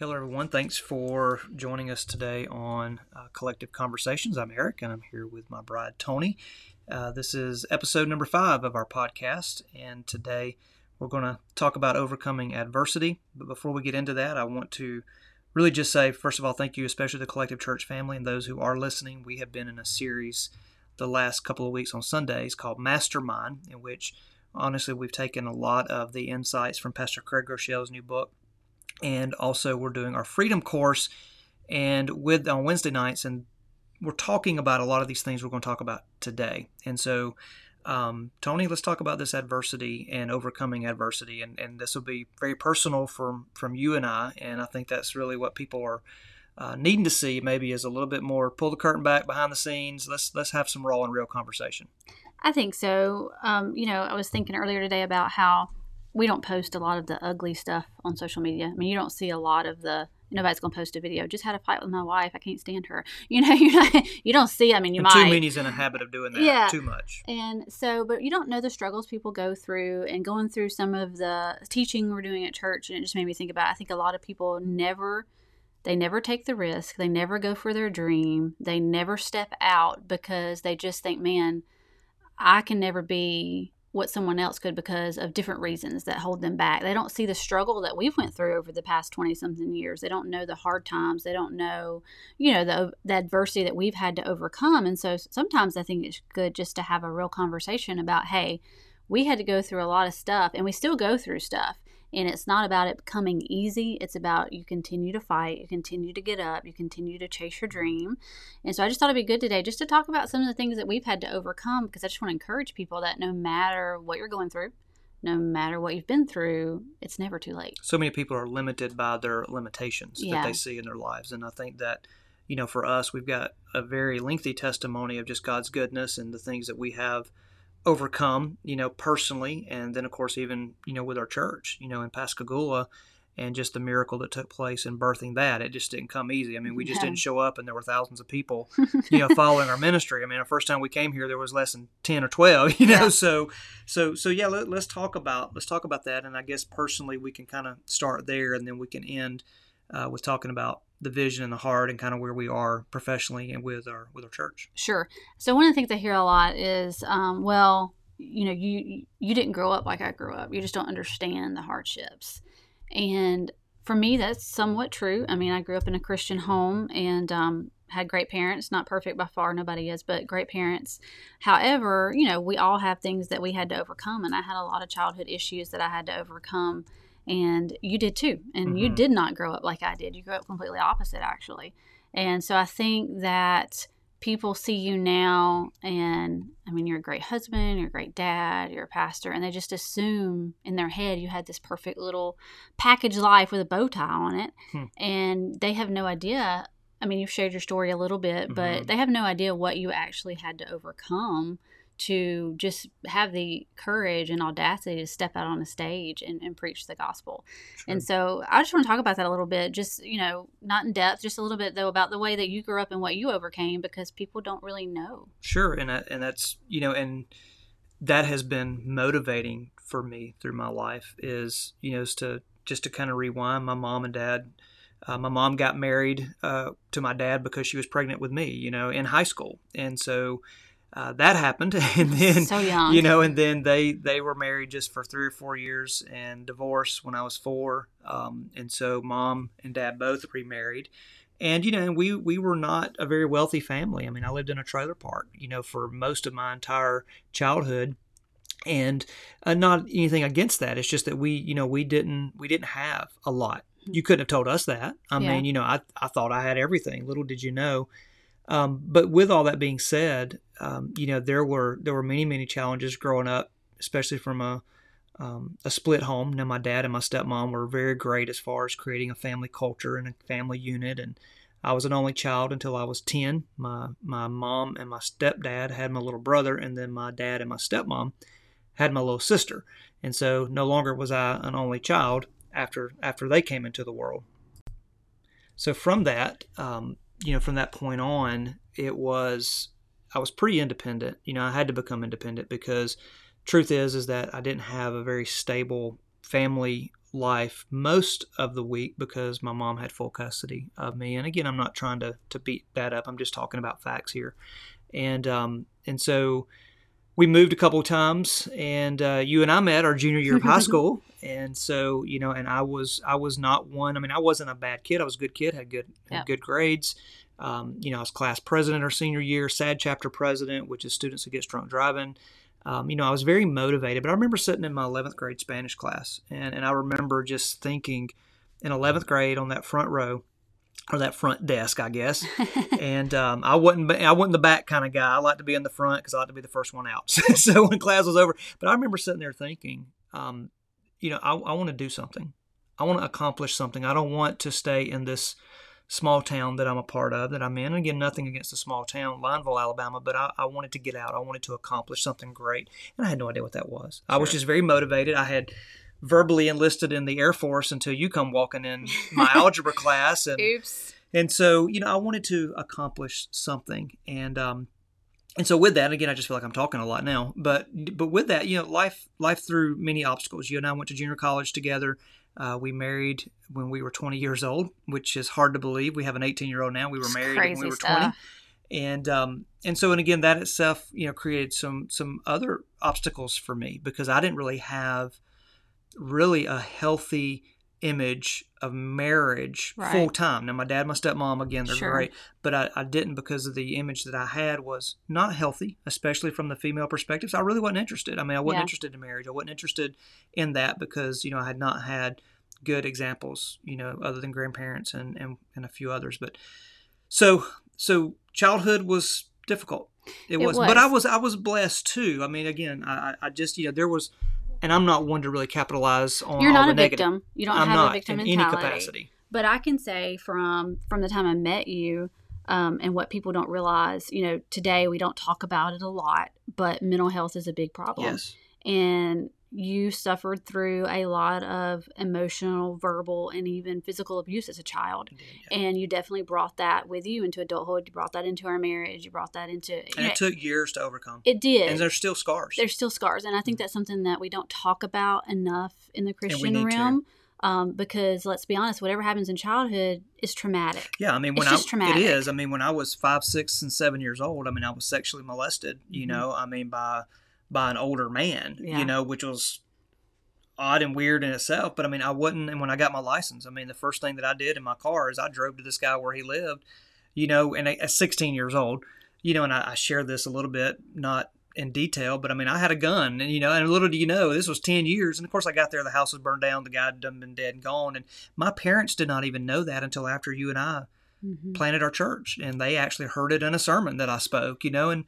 Hello, everyone. Thanks for joining us today on uh, Collective Conversations. I'm Eric, and I'm here with my bride, Tony. Uh, this is episode number five of our podcast, and today we're going to talk about overcoming adversity. But before we get into that, I want to really just say, first of all, thank you, especially the Collective Church family and those who are listening. We have been in a series the last couple of weeks on Sundays called Mastermind, in which honestly we've taken a lot of the insights from Pastor Craig Groeschel's new book and also we're doing our freedom course. And with on wednesday nights and we're talking about a lot of these things we're going to talk about today. And so um, tony let's talk about this adversity and overcoming adversity. And, and this will be very personal from from you and i. And i think that's really what people are uh, needing to see maybe is a little bit more pull the curtain back behind the scenes. Let's let's have some raw and real conversation. I think so. Um, you know i was thinking earlier today about how we don't post a lot of the ugly stuff on social media. I mean, you don't see a lot of the nobody's gonna post a video. Just had a fight with my wife. I can't stand her. You know, you know, you don't see. I mean, you and might. Too many's in a habit of doing that. Yeah. Too much. And so, but you don't know the struggles people go through, and going through some of the teaching we're doing at church, and it just made me think about. I think a lot of people never. They never take the risk. They never go for their dream. They never step out because they just think, man, I can never be what someone else could because of different reasons that hold them back. They don't see the struggle that we've went through over the past 20 something years. They don't know the hard times. They don't know, you know, the, the adversity that we've had to overcome. And so sometimes I think it's good just to have a real conversation about, hey, we had to go through a lot of stuff and we still go through stuff. And it's not about it becoming easy. It's about you continue to fight, you continue to get up, you continue to chase your dream. And so I just thought it'd be good today just to talk about some of the things that we've had to overcome because I just want to encourage people that no matter what you're going through, no matter what you've been through, it's never too late. So many people are limited by their limitations Yeah. that they see in their lives. And I think that, you know, for us, we've got a very lengthy testimony of just God's goodness and the things that we have overcome, you know, personally. And then, of course, even, you know, with our church, you know, in Pascagoula and just the miracle that took place in birthing that. It just didn't come easy. I mean, we just Yeah. didn't show up and there were thousands of people, you know, following our ministry. I mean, the first time we came here, there was less than 10 or 12, you know, Yeah. so, so, so yeah, let, let's talk about, let's talk about that. And I guess personally, we can kind of start there and then we can end uh, with talking about the vision and the heart and kind of where we are professionally and with our, with our church. Sure. So one of the things I hear a lot is, um, well, you know, you you didn't grow up like I grew up. You just don't understand the hardships. And for me, that's somewhat true. I mean, I grew up in a Christian home and um, had great parents. Not perfect by far, nobody is, but great parents. However, you know, we all have things that we had to overcome, and I had a lot of childhood issues that I had to overcome. And you did too. And you Mhm. did not grow up like I did. You grew up completely opposite, actually. And so I think that people see you now and I mean you're a great husband, you're a great dad, you're a pastor, and they just assume in their head you had this perfect little package life with a bow tie on it. Hmm. And they have no idea. I mean, you've shared your story a little bit, but Mhm. they have no idea what you actually had to overcome to just have the courage and audacity to step out on a stage and, and preach the gospel. And so I just want to talk about that a little bit, just, you know, not in depth, just a little bit though about the way that you grew up and what you overcame because people don't really know. Sure, and that, and that's you know, and that has been motivating for me through my life is you know is to just to kind of rewind. My mom and dad, uh, my mom got married uh, to my dad because she was pregnant with me, you know, in high school, and so uh, that happened, and then so young. you know, and then they they were married just for three or four years and divorced when I was four, um, and so mom and dad both remarried, and you know, and we we were not a very wealthy family. I mean, I lived in a trailer park, you know, for most of my entire childhood, and uh, not anything against that. It's just that we, you know, we didn't we didn't have a lot. You couldn't have told us that. I Yeah. mean, you know, I I thought I had everything. Little did you know. Um, but with all that being said, um, you know, there were there were many many challenges growing up, especially from a um, a split home. Now, my dad and my stepmom were very great as far as creating a family culture and a family unit. And I was an only child until I was 10. My, my mom and my stepdad had my little brother, and then my dad and my stepmom had my little sister. And so no longer was I an only child after, after they came into the world. So from that, um, you know, from that point on, it was, I was pretty independent. You know, I had to become independent because truth is is that I didn't have a very stable family life most of the week because my mom had full custody of me. And again, I'm not trying to, to beat that up. I'm just talking about facts here. And um, and so we moved a couple of times, and uh, you and I met our junior year of high school. And so you know, and I was I was not one. I mean, I wasn't a bad kid. I was a good kid. Had good had Yep. good grades. Um, you know, I was class president our senior year, SADD chapter president, which is Students who get Drunk Driving. Um, you know, I was very motivated, but I remember sitting in my 11th grade Spanish class, and, and I remember just thinking in 11th grade on that front row, or that front desk, I guess. and um, I wasn't I wasn't the back kind of guy. I like to be in the front because I like to be the first one out. so when class was over, but I remember sitting there thinking, um, you know, I, I want to do something. I want to accomplish something. I don't want to stay in this small town that I'm a part of, that I'm in. And again, nothing against the small town, Lineville, Alabama, but I, I wanted to get out. I wanted to accomplish something great. And I had no idea what that was. I was just very motivated. I had verbally enlisted in the Air Force until you come walking in my algebra class. And, Oops. and so, you know, I wanted to accomplish something. And, um, and so with that, again, I just feel like I'm talking a lot now, but, but with that, you know, life, life through many obstacles. You and I went to junior college together. Uh, we married when we were 20 years old, which is hard to believe. We have an 18 year old now. We were married when we were stuff. 20 and um, and so and again that itself you know created some some other obstacles for me because I didn't really have really a healthy image of marriage Right. full time. Now my dad, my stepmom, again they're Sure. great, but I, I didn't because of the image that I had was not healthy, especially from the female perspective. So I really wasn't interested. I mean, I wasn't Yeah. interested in marriage. I wasn't interested in that because you know I had not had good examples, you know, other than grandparents and and, and a few others, but. So so childhood was difficult. It, It was. but I was. was I was blessed too. I mean, again, I I just you know there was, and I'm not one to really capitalize on. You're not a negative. victim. You don't I'm have not a victim in mentality. any capacity. But I can say from from the time I met you, um, and what people don't realize, you know, today we don't talk about it a lot, but mental health is a big problem. Yes. And you suffered through a lot of emotional, verbal, and even physical abuse as a child. Yeah. And you definitely brought that with you into adulthood. You brought that into our marriage. You brought that into And it took years to overcome. it did. And there's still scars. there's still scars and i think that's something that we don't talk about enough in the christian realm um, because let's be honest whatever happens in childhood is traumatic yeah, I mean, when It's I traumatic. it is. I mean, when I was five, six, and seven years old, I mean, I was sexually molested. You Mhm. know, I mean, by by an older man. Yeah. You know, which was odd and weird in itself. But I mean, I wouldn't. And when I got my license, I mean, the first thing that I did in my car is I drove to this guy where he lived. You know, and at 16 years old, you know, and I, I shared this a little bit, not in detail, but I mean, I had a gun, and you know, and little do you know, this was 10 years, and of course, I got there, the house was burned down, the guy had done been dead and gone, and my parents did not even know that until after you and I Mhm. planted our church and they actually heard it in a sermon that I spoke, you know, and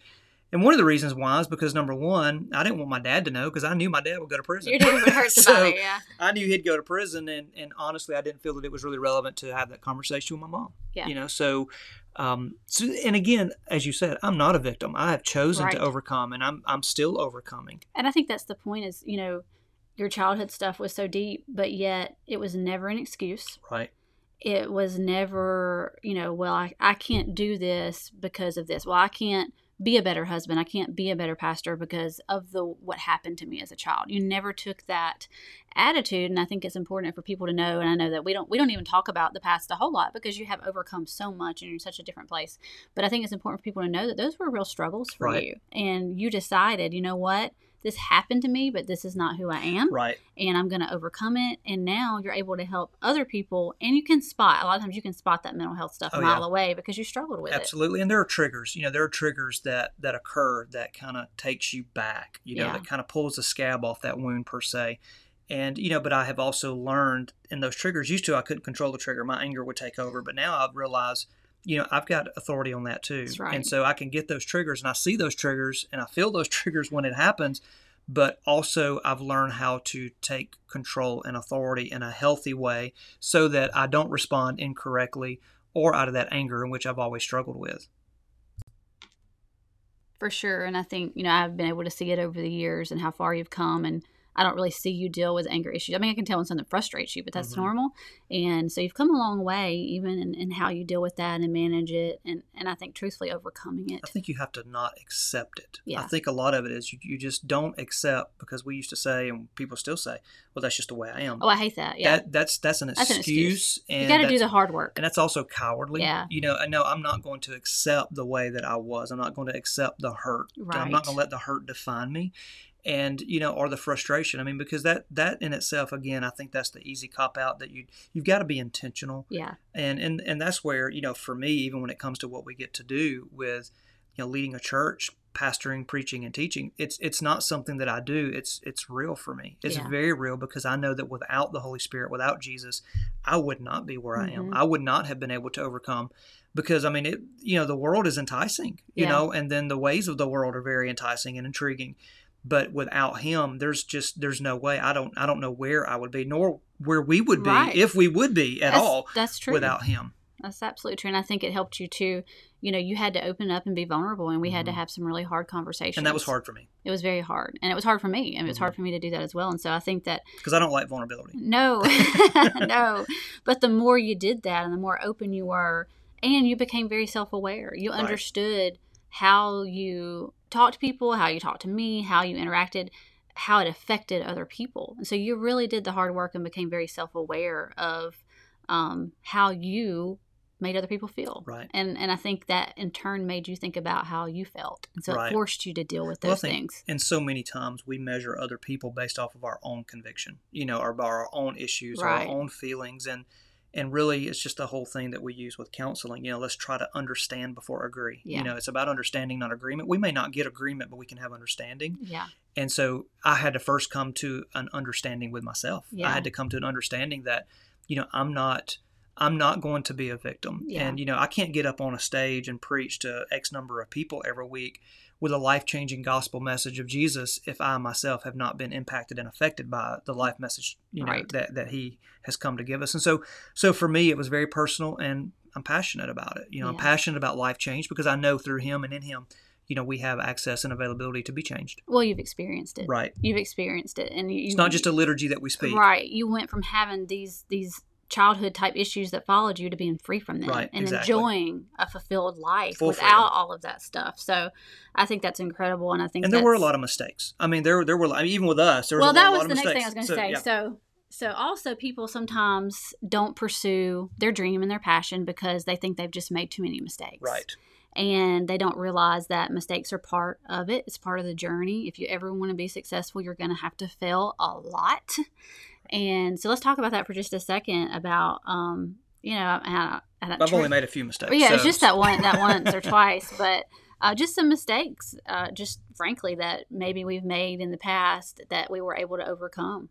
and one of the reasons why is because number one, I didn't want my dad to know because I knew my dad would go to prison. your dad would hurt So, about yeah I knew he'd go to prison, and and honestly, I didn't feel that it was really relevant to have that conversation with my mom. Yeah. You know, so. Um, so, and again, as you said, I'm not a victim. I have chosen Right. to overcome, and I'm I'm still overcoming. and i think that's the point is you know your childhood stuff was so deep but yet it was never an excuse Right. it was never you know well I, I can't do this because of this well i can't be a better husband. I can't be a better pastor because of the what happened to me as a child. You never took that attitude and i think it's important for people to know and i know that we don't we don't even talk about the past a whole lot because you have overcome so much and you're in such a different place. But i think it's important for people to know that those were real struggles for Right. you and you decided you know what this happened to me but this is not who i am Right. and I'm going to overcome it. And now you're able to help other people, and you can spot a lot of times you can spot that mental health stuff Oh, a mile yeah. away because you struggled with it. Absolutely, and there are triggers. You know, there are triggers that that occur that kind of takes you back. You know, Yeah. that kind of pulls the scab off that wound per se. And you know, but I have also learned in those triggers. Used to, I couldn't control the trigger; my anger would take over. But now I've realized, you know, I've got authority on that too. Right. And so I can get those triggers, and I see those triggers, and I feel those triggers when it happens. But also, I've learned how to take control and authority in a healthy way, so that I don't respond incorrectly or out of that anger in which I've always struggled with. For sure. And I think, you know, I've been able to see it over the years and how far you've come. And I don't really see you deal with anger issues. I mean, I can tell when something frustrates you, but that's Mhm. normal. And so you've come a long way, even in, in how you deal with that and manage it, and and I think truthfully overcoming it. I think you have to not accept it. Yeah. I think a lot of it is you, you just don't accept because we used to say and people still say, well, that's just the way I am. Oh, I hate that. Yeah, That that's that's an That's an excuse, excuse. and you got to do the hard work. and that's also cowardly. Yeah. You know, I know I'm not going to accept the way that I was. I'm not going to accept the hurt. Right. I'm not going to let the hurt define me. And you know, or the frustration. I mean, because that that in itself, again, I think that's the easy cop out that you you've got to be intentional Yeah, and and and that's where you know for me even when it comes to what we get to do with you know leading a church pastoring preaching and teaching it's it's not something that i do it's it's real for me it's Yeah. very real because i know that without the holy spirit without jesus i would not be where i am Mhm. i would not have been able to overcome because i mean it you know the world is enticing you Yeah. know and then the ways of the world are very enticing and intriguing but without him there's just there's no way i don't i don't know where i would be nor where we would be Right. if we would be at that's, all That's true. without him That's absolutely true. And I think it helped you too. You know, you had to open up and be vulnerable, and we had to Mhm. have some really hard conversations. and that was hard for me It was very hard. And it was hard for me. And it was hard for me to do that as well. And so I think that, because I don't like vulnerability. no, no. But the more you did that and the more open you were, and you became very self aware, you Right. understood how you talked to people, how you talked to me, how you interacted. How it affected other people, and so you really did the hard work and became very self-aware of um, how you made other people feel. Right. And and I think that in turn made you think about how you felt. And so Right. it forced you to deal with Well, those think- things. And so many times we measure other people based off of our own conviction, you know, or by our own issues or Right. our own feelings, and and really it's just the whole thing that we use with counseling. You know, let's try to understand before agree. Yeah. You know, it's about understanding, not agreement. We may not get agreement, but we can have understanding. Yeah. And so I had to first come to an understanding with myself. yeah. I had to come to an understanding that, you know, I'm not I'm not going to be a victim. Yeah. And you know, I can't get up on a stage and preach to X number of people every week with a life-changing gospel message of Jesus if I myself have not been impacted and affected by the life message, you know, Right. that that he has come to give us. And so so for me it was very personal and I'm passionate about it. You know, I'm passionate about life change because I know through him and in him, you know, we have access and availability to be changed. Well, you've experienced it. Right. You've experienced it, and you, It's not just a liturgy that we speak. right. You went from having these these childhood type issues that followed you to being free from them Right, and exactly. enjoying a fulfilled life without freedom. all of that stuff. So I think that's incredible, and I think And there were a lot of mistakes. I mean, there there were I mean, even with us, there was well, a lot, that was of the next mistakes. thing I was going to So, say. yeah. So, so also people sometimes don't pursue their dream and their passion because they think they've just made too many mistakes. right. And they don't realize that mistakes are part of it. It's part of the journey. If you ever want to be successful, you're going to have to fail a lot. And so let's talk about that for just a second. About um, you know, I, I, I've only made a few mistakes. yeah, it's just that one, that once or twice, but uh, just some mistakes, uh, just frankly that maybe we've made in the past that we were able to overcome.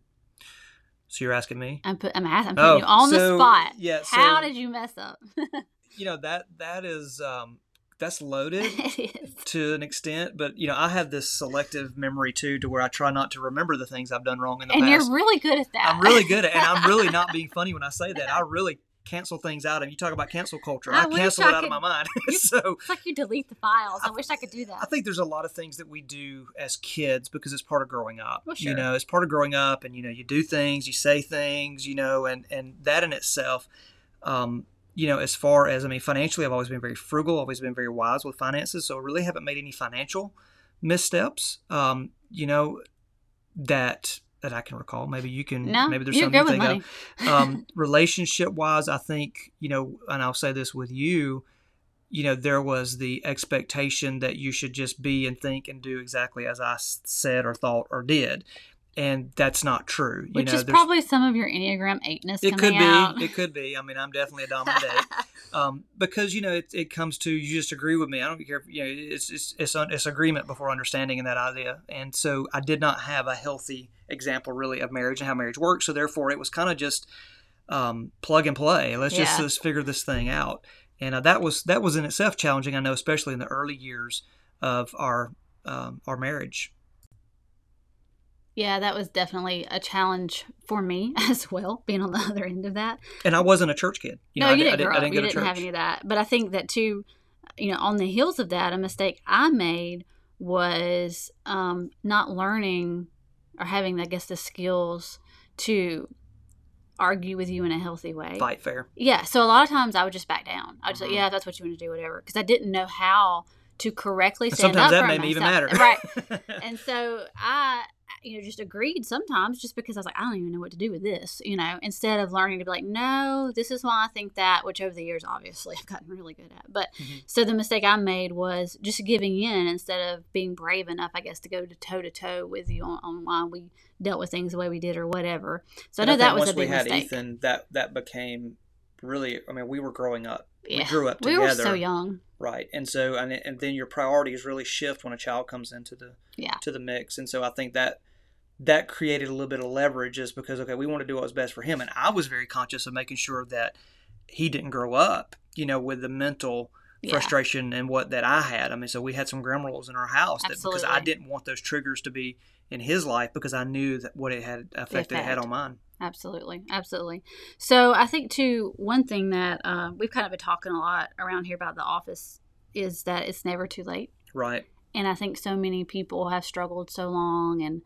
So you're asking me? I'm put, I'm, ask- I'm putting Oh, you on the so- spot. yeah, How so- did you mess up? You know that that is um, that's loaded to an extent, but you know I have this selective memory too, to where I try not to remember the things I've done wrong in the And past. you're really good at that. I'm really good at, and I'm really not being funny when I say that. I really cancel things out. And you talk about cancel culture, I I, cancel I it out could- of my mind. So It's like you delete the files. I, wish I could do that. I think there's a lot of things that we do as kids because it's part of growing up. Well, You know, it's part of growing up, and you know, you do things, you say things, you know, and and that in itself, um, you know, as far as I mean, financially, I've always been very frugal, always been very wise with finances, so I really haven't made any financial missteps. Um, you know, that that I can recall. Maybe you can. No, maybe there's you're something good with think money. um, relationship wise, I think, you know, and I'll say this with you, you know, there was the expectation that you should just be and think and do exactly as I said or thought or did. And that's not true. You Which know, is probably some of your Enneagram eightness it could out. be. It could be. I mean, I'm definitely a dominant eight. Um, because you know, it, it comes to you just agree with me. I don't care. If, you know, it's it's it's, un, it's agreement before understanding in that idea. And so I did not have a healthy example really of marriage and how marriage works. So therefore, it was kind of just um, plug and play. Let's just let's figure this thing out. And uh, that was that was in itself challenging. I know, especially in the early years of our um, our marriage. Yeah, that was definitely a challenge for me as well, being on the other end of that. And I wasn't a church kid. You no, know, I you I didn't grow I up. didn't you didn't have any of that. But I think that too, you know, on the heels of that, a mistake I made was um, not learning or having, I guess, the skills to argue with you in a healthy way. Fight fair. Yeah. So a lot of times I would just back down. I would just Mhm. like, yeah, that's what you want to do, whatever. Because I didn't know how to correctly And stand sometimes up that for made me even madder. myself. Right. and so I, you know, just agreed sometimes just because I was like, I don't even know what to do with this, you know, instead of learning to be like, no, this is why I think that, which over the years, obviously, I've gotten really good at. But Mhm. so the mistake I made was just giving in instead of being brave enough, I guess, to go to toe to toe with you on, on why we dealt with things the way we did or whatever. So And I know think that was once a big we had mistake. Ethan, that that became really. I mean, we were growing up, we Yeah. grew up We were together. so young. right? And so, and and then your priorities really shift when a child comes into the Yeah. to the mix. And so, I think that that created a little bit of leverage, just because okay, we want to do what was best for him, and I was very conscious of making sure that he didn't grow up, you know, with the mental Yeah. frustration and what that I had. I mean, so we had some rules in our house that because I didn't want those triggers to be in his life because I knew that what it had affected it had on mine. Absolutely, absolutely. So I think too, one thing that uh, we've kind of been talking a lot around here about the office is that it's never too late, Right. and I think so many people have struggled so long, and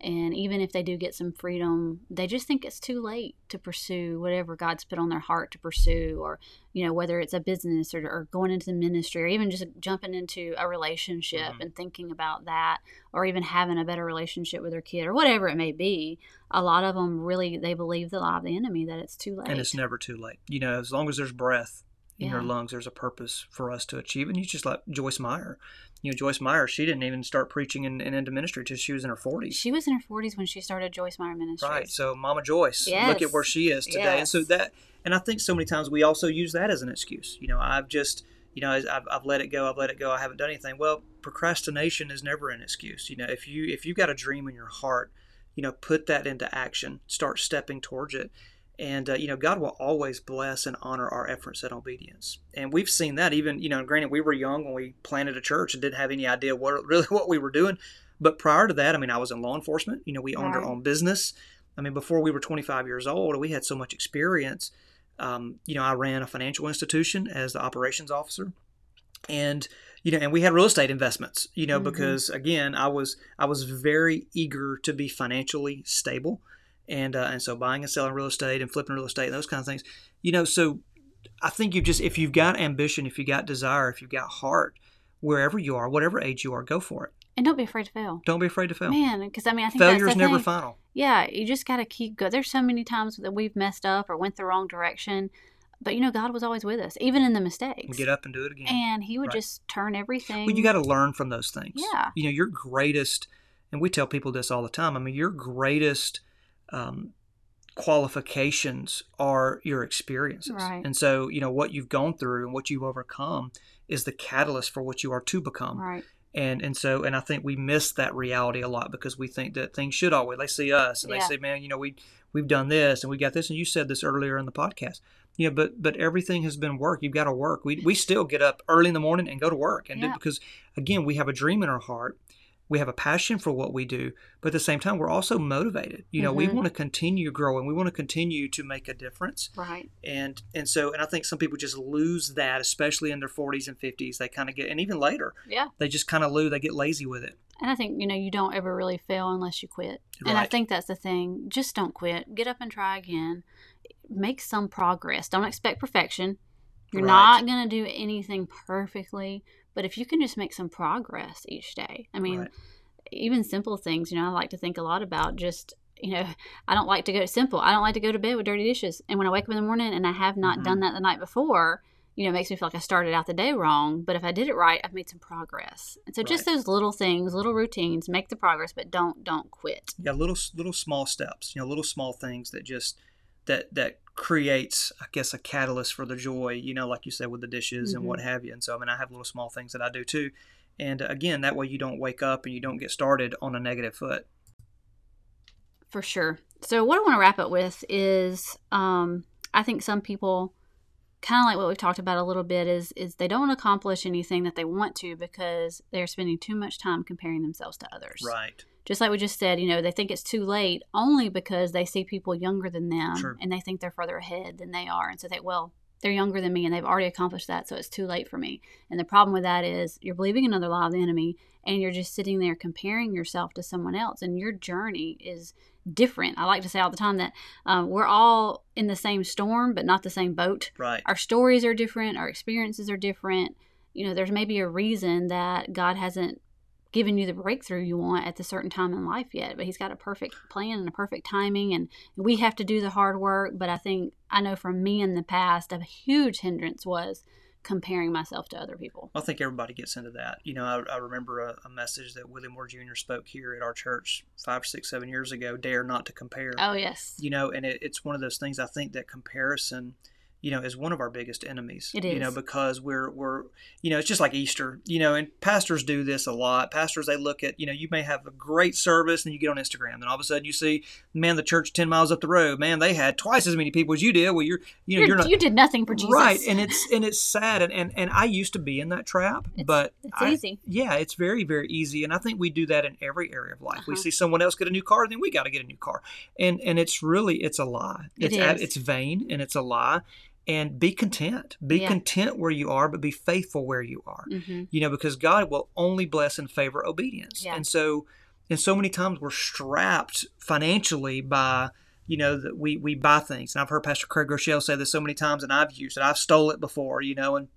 and even if they do get some freedom, they just think it's too late to pursue whatever God's put on their heart to pursue, or you know whether it's a business or, or going into the ministry, or even just jumping into a relationship Mhm. and thinking about that, or even having a better relationship with their kid, or whatever it may be. A lot of them really they believe the lie of the enemy that it's too late. And it's never too late. You know, as long as there's breath in your lungs, there's a purpose for us to achieve. And you just like Joyce Meyer. You know, Joyce Meyer, she didn't even start preaching and, and into ministry till she was in her 40s. She was in her forties when she started Joyce Meyer Ministries. Right. So Mama Joyce, look at where she is today. And so that, and I think so many times we also use that as an excuse. You know, I've just, you know, I've, I've let it go. I've let it go. I haven't done anything. Well, procrastination is never an excuse. You know, if you if you've got a dream in your heart, you know, put that into action. Start stepping towards it. And uh, you know, God will always bless and honor our efforts and obedience. And we've seen that even, you know, granted we were young when we planted a church and didn't have any idea what really what we were doing. But prior to that, I mean, I was in law enforcement. You know, we owned our own business. I mean, before we were 25 years old, we had so much experience. Um, you know, I ran a financial institution as the operations officer, and you know, and we had real estate investments. You know, Mhm. because again, I was I was very eager to be financially stable, and uh, and so buying and selling real estate and flipping real estate and those kinds of things. You know, so I think you just if you've got ambition, if you got desire, if you've got heart, wherever you are, whatever age you are, go for it. And don't be afraid to fail. Don't be afraid to fail. Man, because I mean, I think Failure's that's the never thing. final. Yeah, you just got to keep going. There's so many times that we've messed up or went the wrong direction, but you know, God was always with us, even in the mistakes. Get up and do it again. and He would Right. just turn everything. Well, you got to learn from those things. Yeah. You know, your greatest, and we tell people this all the time. I mean, your greatest um, qualifications are your experiences. Right. And so, you know, what you've gone through and what you've overcome is the catalyst for what you are to become. right. And and so, and I think we miss that reality a lot because we think that things should always. They see us and Yeah. they say, "Man, you know, we we've done this and we got this." And you said this earlier in the podcast. You know, but but everything has been work. You've got to work. We we still get up early in the morning and go to work, and do- because again, we have a dream in our heart. We have a passion for what we do, but at the same time, we're also motivated. You know, we Mhm. want to continue growing. We want to continue to make a difference Right. and and so and I think some people just lose that, especially in their 40s and 50s. They kind of get, and even later, Yeah. they just kind of lose. They get lazy with it. And I think, you know, you don't ever really fail unless you quit. And I think that's the thing. Just don't quit. Get up and try again. Make some progress. Don't expect perfection. You're Right. not going to do anything perfectly, but if you can just make some progress each day. I mean, Right. even simple things, you know, I like to think a lot about just, you know, I don't like to go simple. I don't like to go to bed with dirty dishes. And when I wake up in the morning and I have not Mhm. done that the night before, you know, it makes me feel like I started out the day wrong. But if I did it right, I've made some progress. And so just those little things, little routines, make the progress, but don't don't quit. Yeah, little little small steps. You know, little small things that just that that creates, I guess, a catalyst for the joy. You know, like you said with the dishes and Mhm. what have you. And so, I mean, I have little small things that I do too. And uh, again, that way you don't wake up and you don't get started on a negative foot. For sure. So what I want to wrap up with is um, I think some people kind of like what we've talked about a little bit is is they don't accomplish anything that they want to because they're spending too much time comparing themselves to others. Right. Just like we just said, you know, they think it's too late only because they see people younger than them Sure. and they think they're further ahead than they are and so they well, they're younger than me and they've already accomplished that, so it's too late for me. And the problem with that is you're believing another lie of the enemy and you're just sitting there comparing yourself to someone else, and your journey is different. I like to say all the time that um, we're all in the same storm, but not the same boat. Right. Our stories are different, our experiences are different. You know, there's maybe a reason that God hasn't given you the breakthrough you want at the certain time in life yet but he's got a perfect plan and a perfect timing and we have to do the hard work but i think i know from me in the past a huge hindrance was comparing myself to other people I think everybody gets into that. You know, I, I remember a, a message that William Moore Jr. spoke here at our church five, six, seven years ago. Dare not to compare. oh yes You know, and it, it's one of those things. I think that comparison, you know, is one of our biggest enemies. It You know, because we're we're you know, it's just like Easter. You know, and pastors do this a lot. Pastors they look at you know, you may have a great service and you get on Instagram, and all of a sudden you see, man, the church ten miles up the road, man, they had twice as many people as you did. Well, you're you know, You're- you're not you did nothing for jesus Right, and it's and it's sad, and, and and I used to be in that trap, It's- but it's I- easy. Yeah, it's very very easy, and I think we do that in every area of life. We Uh-huh. see someone else get a new car, then we got to get a new car, and and it's really it's a lie. It It's it's vain and it's a lie. And be content. Be Yeah. content where you are, but be faithful where you are. hmm You know, because God will only bless and favor obedience. Yeah. And so, and so many times we're strapped financially by you know that we we buy things and i've heard pastor Craig Groeschel say this so many times and i've used it i've stole it before you know and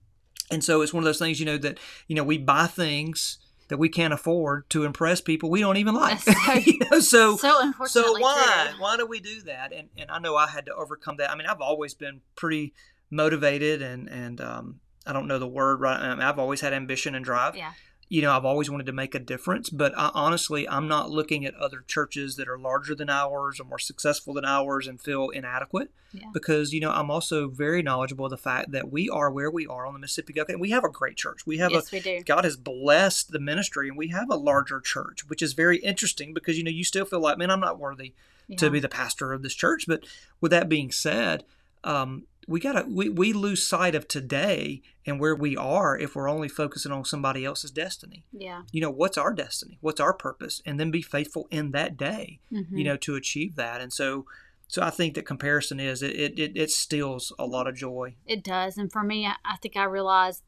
and so it's one of those things you know that you know we buy things that we can't afford to impress people we don't even like. So- you know so so so why true. why do we do that? And and i know i had to overcome that. I mean i've always been pretty motivated and and um i don't know the word right i've always had ambition and drive. Yeah you know, I've always wanted to make a difference, but I, honestly, I'm not looking at other churches that are larger than ours or more successful than ours and feel inadequate Yeah. because, you know, I'm also very knowledgeable of the fact that we are where we are on the Mississippi Gulf and we have a great church. We have yes a, we do God has blessed the ministry and we have a larger church, which is very interesting because, you know, you still feel like, man, I'm not worthy to be the pastor of this church. But with that being said, um, we gotta we, we lose sight of today and where we are if we're only focusing on somebody else's destiny yeah you know what's our destiny what's our purpose and then be faithful in that day Mhm. you know to achieve that and so so i think that comparison is it it, it, it steals a lot of joy It does. And for me, I, I think I realized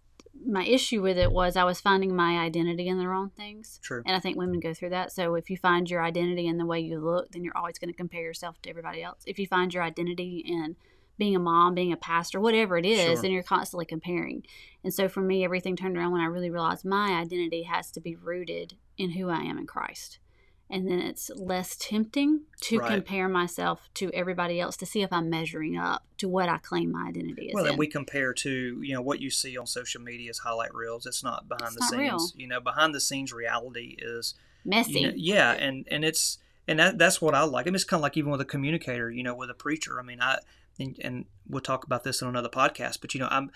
my issue with it was I was finding my identity in the wrong things. true And I think women go through that. So if you find your identity in the way you look, then you're always going to compare yourself to everybody else. If you find your identity in being a mom, being a pastor, whatever it is, Sure. then you're constantly comparing. And so for me, everything turned around when I really realized my identity has to be rooted in who I am in Christ. And then it's less tempting to Right. compare myself to everybody else to see if I'm measuring up to what I claim my identity is. well in. and we compare to you know what you see on social media as highlight reels it's not behind It's the not scenes you know behind the scenes reality is messy. you know, yeah and and it's and that, that's what i like I mean, it's kind of like even with a communicator you know with a preacher i mean i and, and we'll talk about this on another podcast but you know i'm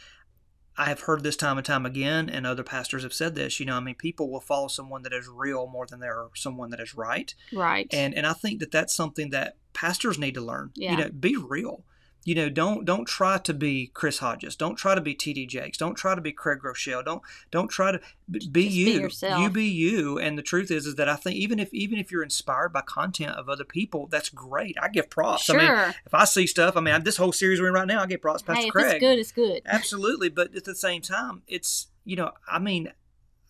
i have heard this time and time again and other pastors have said this you know i mean people will follow someone that is real more than they're someone that is right right. and and i think that that's something that pastors need to learn Yeah. you know be real you know don't don't try to be chris hodges. Don't try to be td jakes. Don't try to be Craig Groeschel. Don't don't try to be, be Just be you. Yourself. you be you. And the truth is is that i think even if even if you're inspired by content of other people that's great. I give props. Sure. i mean if i see stuff i mean this whole series we're in right now i give props to pastor hey, if craig. it's good, it's good. absolutely. But at the same time it's you know i mean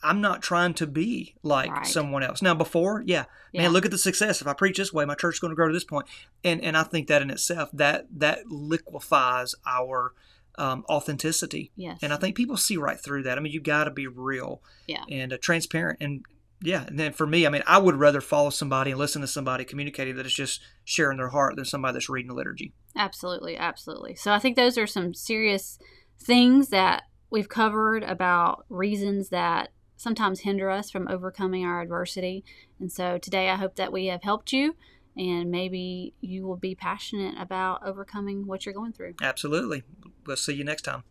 i'm not trying to be like Right. someone else now before yeah Yeah. man look at the success if i preach this way my church is going to grow to this point. and and i think that in itself that that liquefies our um, authenticity Yes. and i think people see right through that i mean you got to be real Yeah. and uh, transparent and yeah and then for me i mean i would rather follow somebody and listen to somebody communicating that is just sharing their heart than somebody that's reading the liturgy Absolutely, absolutely. So I think those are some serious things that we've covered about reasons that sometimes hinder us from overcoming our adversity. And so today I hope that we have helped you and maybe you will be passionate about overcoming what you're going through. Absolutely. We'll see you next time.